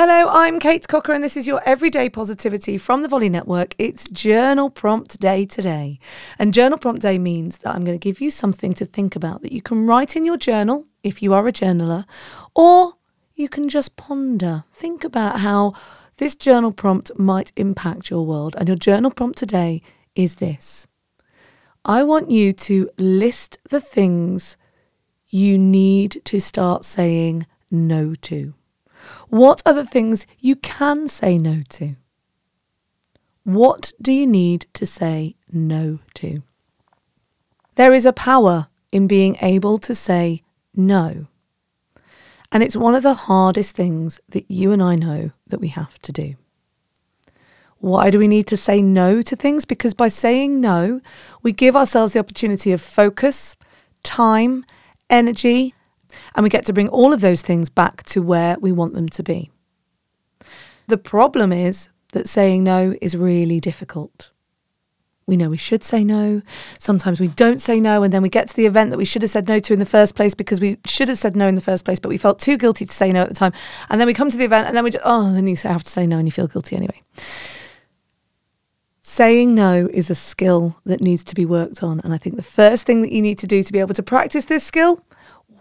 Hello, I'm Kate Cocker, and this is your everyday positivity from the Volley Network. It's Journal Prompt Day today. And Journal Prompt Day means that I'm going to give you something to think about that you can write in your journal if you are a journaler, or you can just ponder. Think about how this journal prompt might impact your world. And your journal prompt today is this I want you to list the things you need to start saying no to. What are the things you can say no to? What do you need to say no to? There is a power in being able to say no. And it's one of the hardest things that you and I know that we have to do. Why do we need to say no to things? Because by saying no, we give ourselves the opportunity of focus, time, energy, and we get to bring all of those things back to where we want them to be. The problem is that saying no is really difficult. We know we should say no. Sometimes we don't say no, and then we get to the event that we should have said no to in the first place because we should have said no in the first place, but we felt too guilty to say no at the time. And then we come to the event, and then we just, oh, then you have to say no, and you feel guilty anyway. Saying no is a skill that needs to be worked on. And I think the first thing that you need to do to be able to practice this skill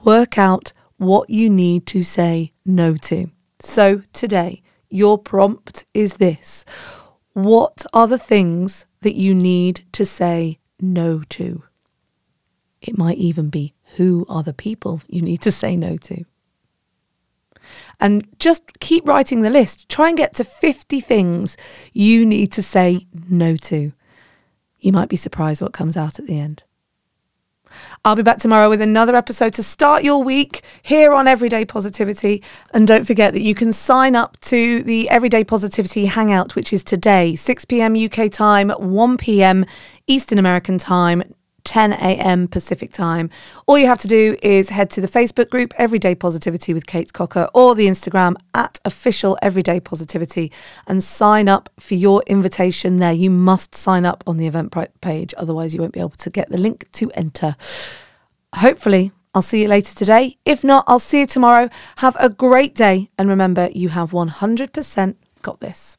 work out what you need to say no to. So today, your prompt is this What are the things that you need to say no to? It might even be who are the people you need to say no to. And just keep writing the list. Try and get to 50 things you need to say no to. You might be surprised what comes out at the end. I'll be back tomorrow with another episode to start your week here on Everyday Positivity. And don't forget that you can sign up to the Everyday Positivity Hangout, which is today, 6 p.m. UK time, 1 p.m. Eastern American time. 10 a.m. Pacific time. All you have to do is head to the Facebook group Everyday Positivity with Kate Cocker or the Instagram at official Everyday Positivity and sign up for your invitation there. You must sign up on the Eventbrite page, otherwise, you won't be able to get the link to enter. Hopefully, I'll see you later today. If not, I'll see you tomorrow. Have a great day. And remember, you have 100% got this.